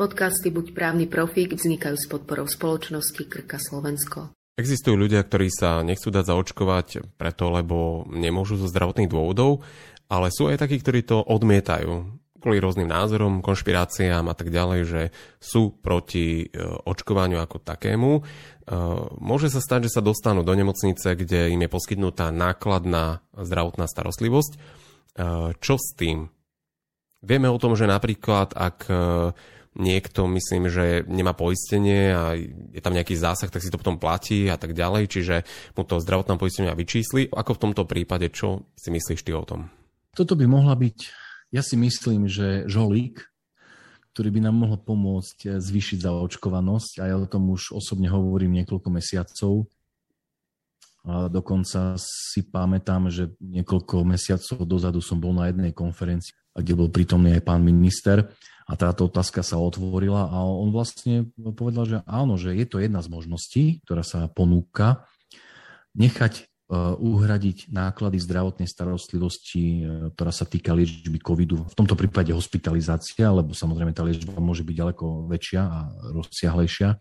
Podcasty Buď právny profík vznikajú s podporou spoločnosti Krka Slovensko. Existujú ľudia, ktorí sa nechcú dať zaočkovať preto, lebo nemôžu zo zdravotných dôvodov, ale sú aj takí, ktorí to odmietajú kvôli rôznym názorom, konšpiráciám a tak ďalej, že sú proti e, očkovaniu ako takému. E, môže sa stať, že sa dostanú do nemocnice, kde im je poskytnutá nákladná zdravotná starostlivosť. E, čo s tým? Vieme o tom, že napríklad, ak niekto, myslím, že nemá poistenie a je tam nejaký zásah, tak si to potom platí a tak ďalej, čiže mu to zdravotná poistenia vyčísli. Ako v tomto prípade, čo si myslíš ty o tom? Toto by mohla byť, ja si myslím, že žolík, ktorý by nám mohol pomôcť zvýšiť zaočkovanosť a ja o tom už osobne hovorím niekoľko mesiacov. A dokonca si pamätám, že niekoľko mesiacov dozadu som bol na jednej konferencii, kde bol prítomný aj pán minister a táto otázka sa otvorila a on vlastne povedal, že áno, že je to jedna z možností, ktorá sa ponúka, nechať e, uhradiť náklady zdravotnej starostlivosti, e, ktorá sa týka liečby covidu, v tomto prípade hospitalizácia, lebo samozrejme tá liečba môže byť ďaleko väčšia a rozsiahlejšia,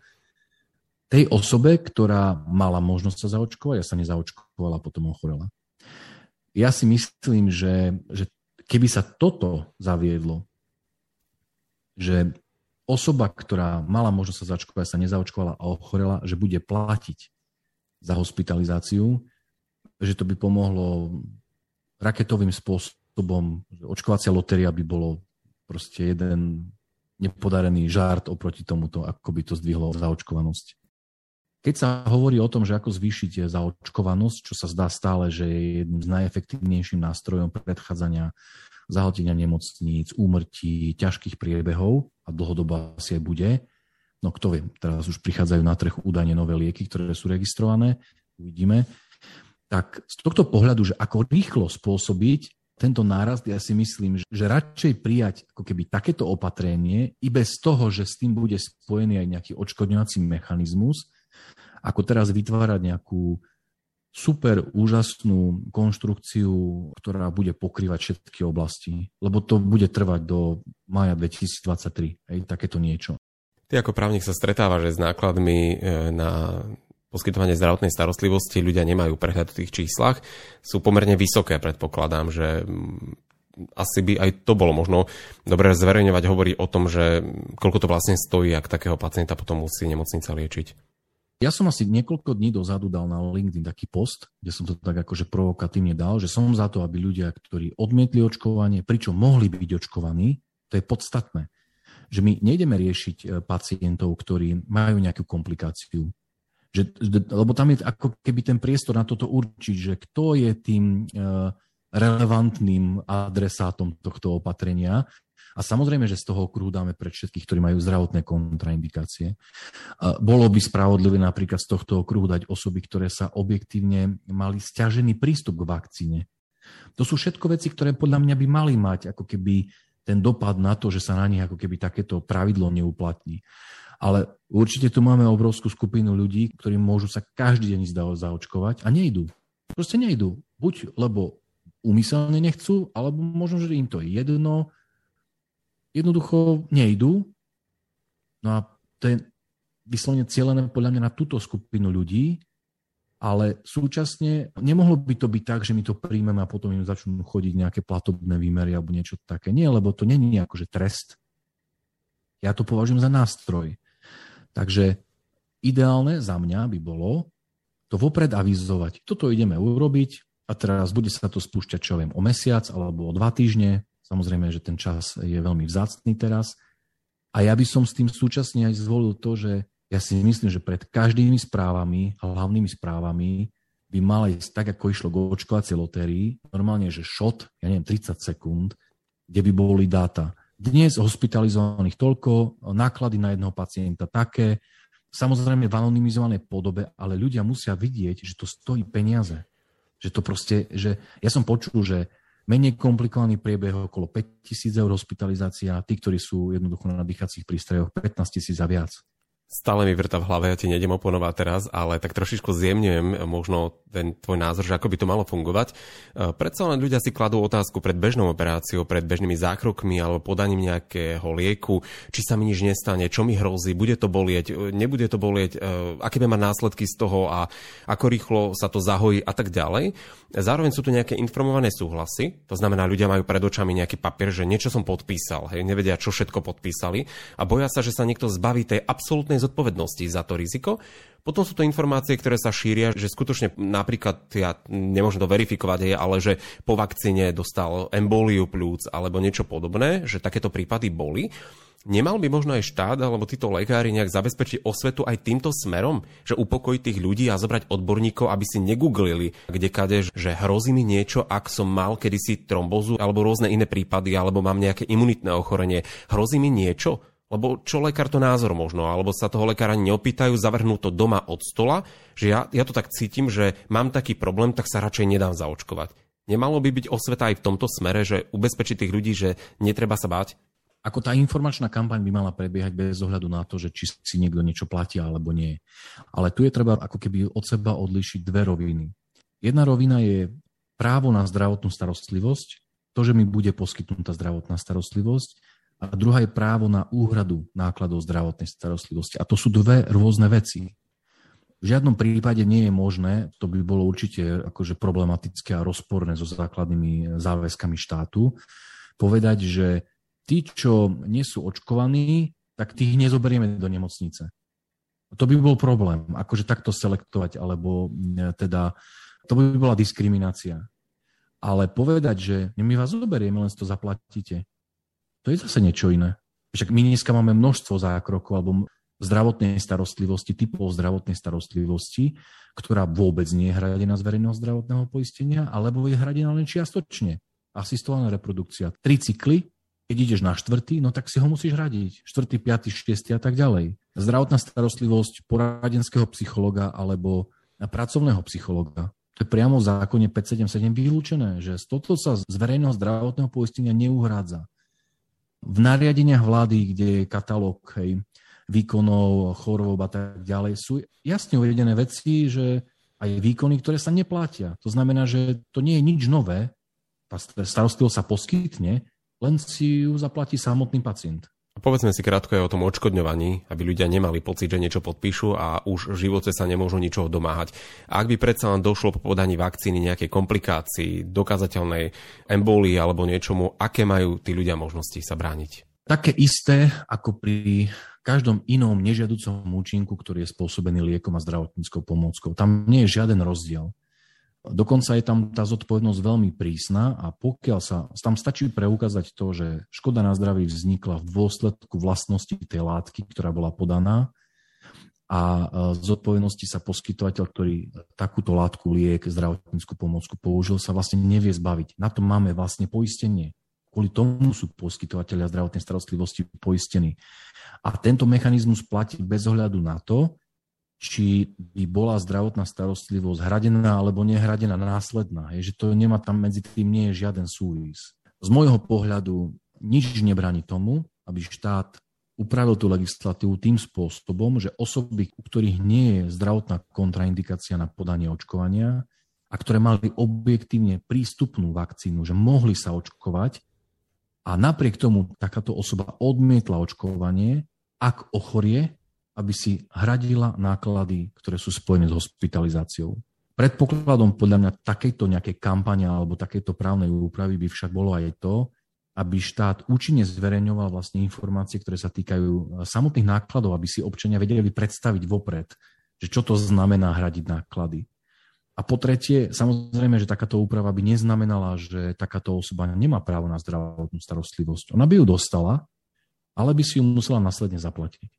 tej osobe, ktorá mala možnosť sa zaočkovať a sa nezaočkovala potom ochorela. Ja si myslím, že, že keby sa toto zaviedlo, že osoba, ktorá mala možnosť sa zaočkovať, sa nezaočkovala a ochorela, že bude platiť za hospitalizáciu, že to by pomohlo raketovým spôsobom, že očkovacia lotéria by bolo proste jeden nepodarený žart oproti tomuto, ako by to zdvihlo zaočkovanosť. Keď sa hovorí o tom, že ako zvýšiť zaočkovanosť, čo sa zdá stále, že je jedným z najefektívnejším nástrojom predchádzania zahltenia nemocníc, úmrtí, ťažkých priebehov a dlhodobo asi aj bude. No kto vie, teraz už prichádzajú na trh údajne nové lieky, ktoré sú registrované, uvidíme. Tak z tohto pohľadu, že ako rýchlo spôsobiť tento nárast, ja si myslím, že radšej prijať ako keby takéto opatrenie i bez toho, že s tým bude spojený aj nejaký odškodňovací mechanizmus, ako teraz vytvárať nejakú super úžasnú konštrukciu, ktorá bude pokrývať všetky oblasti, lebo to bude trvať do maja 2023, hej, takéto niečo. Ty ako právnik sa stretávaš s nákladmi e, na poskytovanie zdravotnej starostlivosti, ľudia nemajú prehľad v tých číslach, sú pomerne vysoké, predpokladám, že asi by aj to bolo možno dobre zverejňovať, hovorí o tom, že koľko to vlastne stojí, ak takého pacienta potom musí nemocnica liečiť. Ja som asi niekoľko dní dozadu dal na LinkedIn taký post, kde som to tak akože provokatívne dal, že som za to, aby ľudia, ktorí odmietli očkovanie, pričom mohli byť očkovaní, to je podstatné, že my nejdeme riešiť e, pacientov, ktorí majú nejakú komplikáciu. Že, lebo tam je ako keby ten priestor na toto určiť, že kto je tým e, relevantným adresátom tohto opatrenia a samozrejme, že z toho okruhu dáme pre všetkých, ktorí majú zdravotné kontraindikácie. Bolo by spravodlivé napríklad z tohto okruhu dať osoby, ktoré sa objektívne mali stiažený prístup k vakcíne. To sú všetko veci, ktoré podľa mňa by mali mať ako keby ten dopad na to, že sa na nich ako keby takéto pravidlo neuplatní. Ale určite tu máme obrovskú skupinu ľudí, ktorí môžu sa každý deň zaočkovať a nejdú. Proste nejdú. Buď lebo umyselne nechcú, alebo možno, že im to je jedno, jednoducho nejdú. No a to je vyslovene cieľené podľa mňa na túto skupinu ľudí, ale súčasne nemohlo by to byť tak, že my to príjmeme a potom im začnú chodiť nejaké platobné výmery alebo niečo také. Nie, lebo to není akože trest. Ja to považujem za nástroj. Takže ideálne za mňa by bolo to vopred avizovať. Toto ideme urobiť a teraz bude sa to spúšťať, čo viem, o mesiac alebo o dva týždne, Samozrejme, že ten čas je veľmi vzácný teraz. A ja by som s tým súčasne aj zvolil to, že ja si myslím, že pred každými správami, hlavnými správami, by mal ísť tak, ako išlo k očkovacej lotérii, normálne, že šot, ja neviem, 30 sekúnd, kde by boli dáta. Dnes hospitalizovaných toľko, náklady na jedného pacienta také, samozrejme v anonymizovanej podobe, ale ľudia musia vidieť, že to stojí peniaze. Že to proste, že ja som počul, že menej komplikovaný priebeh okolo 5000 eur hospitalizácia tí, ktorí sú jednoducho na dýchacích prístrojoch 15 tisíc a viac. Stále mi vrta v hlave, ja ti nejdem oponovať teraz, ale tak trošičku zjemňujem možno ten tvoj názor, že ako by to malo fungovať. E, predsa len ľudia si kladú otázku pred bežnou operáciou, pred bežnými zákrokmi alebo podaním nejakého lieku, či sa mi nič nestane, čo mi hrozí, bude to bolieť, e, nebude to bolieť, e, aké mať následky z toho a ako rýchlo sa to zahojí a tak ďalej. Zároveň sú tu nejaké informované súhlasy, to znamená, ľudia majú pred očami nejaký papier, že niečo som podpísal, hej, nevedia, čo všetko podpísali a boja sa, že sa niekto zbaví tej absolútnej zodpovednosti za to riziko. Potom sú to informácie, ktoré sa šíria, že skutočne napríklad, ja nemôžem to verifikovať, ale že po vakcíne dostal emboliu plúc alebo niečo podobné, že takéto prípady boli. Nemal by možno aj štát alebo títo lekári nejak zabezpečiť osvetu aj týmto smerom, že upokojiť tých ľudí a zobrať odborníkov, aby si negooglili, kde kade, že hrozí mi niečo, ak som mal kedysi trombozu alebo rôzne iné prípady, alebo mám nejaké imunitné ochorenie. Hrozí mi niečo? Lebo čo lekár to názor možno, alebo sa toho lekára neopýtajú, zavrhnú to doma od stola, že ja, ja to tak cítim, že mám taký problém, tak sa radšej nedám zaočkovať. Nemalo by byť osveta aj v tomto smere, že ubezpečiť tých ľudí, že netreba sa báť? Ako tá informačná kampaň by mala prebiehať bez ohľadu na to, že či si niekto niečo platí alebo nie. Ale tu je treba ako keby od seba odlišiť dve roviny. Jedna rovina je právo na zdravotnú starostlivosť, to, že mi bude poskytnutá zdravotná starostlivosť, a druhá je právo na úhradu nákladov zdravotnej starostlivosti. A to sú dve rôzne veci. V žiadnom prípade nie je možné, to by bolo určite akože problematické a rozporné so základnými záväzkami štátu, povedať, že tí, čo nie sú očkovaní, tak tých nezoberieme do nemocnice. To by bol problém, akože takto selektovať, alebo e, teda to by bola diskriminácia. Ale povedať, že my vás zoberieme, len si to zaplatíte, to je zase niečo iné. Však my dneska máme množstvo zákrokov alebo zdravotnej starostlivosti, typov zdravotnej starostlivosti, ktorá vôbec nie je hradená z verejného zdravotného poistenia, alebo je hradená len čiastočne. Asistovaná reprodukcia. Tri cykly, keď ideš na štvrtý, no tak si ho musíš hradiť. Štvrtý, piatý, šiestý a tak ďalej. Zdravotná starostlivosť poradenského psychologa alebo pracovného psychologa. To je priamo v zákone 577 vylúčené, že toto sa z verejného zdravotného poistenia neuhrádza. V nariadeniach vlády, kde je katalóg hej, výkonov, chorôb a tak ďalej, sú jasne uvedené veci, že aj výkony, ktoré sa neplatia. To znamená, že to nie je nič nové, tá starostlivosť sa poskytne, len si ju zaplatí samotný pacient. Povedzme si krátko aj o tom odškodňovaní, aby ľudia nemali pocit, že niečo podpíšu a už v živote sa nemôžu ničoho domáhať. Ak by predsa len došlo po podaní vakcíny nejakej komplikácii, dokázateľnej embolii alebo niečomu, aké majú tí ľudia možnosti sa brániť? Také isté ako pri každom inom nežiaducom účinku, ktorý je spôsobený liekom a zdravotníckou pomôckou. Tam nie je žiaden rozdiel. Dokonca je tam tá zodpovednosť veľmi prísna a pokiaľ sa, tam stačí preukázať to, že škoda na zdraví vznikla v dôsledku vlastnosti tej látky, ktorá bola podaná a e, zodpovednosti sa poskytovateľ, ktorý takúto látku, liek, zdravotníckú pomôcku použil, sa vlastne nevie zbaviť. Na to máme vlastne poistenie. Kvôli tomu sú poskytovateľia zdravotnej starostlivosti poistení. A tento mechanizmus platí bez ohľadu na to, či by bola zdravotná starostlivosť hradená alebo nehradená následná. Je, že to nemá tam medzi tým nie je žiaden súvis. Z môjho pohľadu nič nebráni tomu, aby štát upravil tú legislatívu tým spôsobom, že osoby, u ktorých nie je zdravotná kontraindikácia na podanie očkovania a ktoré mali objektívne prístupnú vakcínu, že mohli sa očkovať a napriek tomu takáto osoba odmietla očkovanie, ak ochorie, aby si hradila náklady, ktoré sú spojené s hospitalizáciou. Predpokladom podľa mňa takejto nejakej kampane alebo takejto právnej úpravy by však bolo aj to, aby štát účinne zverejňoval vlastne informácie, ktoré sa týkajú samotných nákladov, aby si občania vedeli predstaviť vopred, že čo to znamená hradiť náklady. A po tretie, samozrejme, že takáto úprava by neznamenala, že takáto osoba nemá právo na zdravotnú starostlivosť. Ona by ju dostala, ale by si ju musela následne zaplatiť.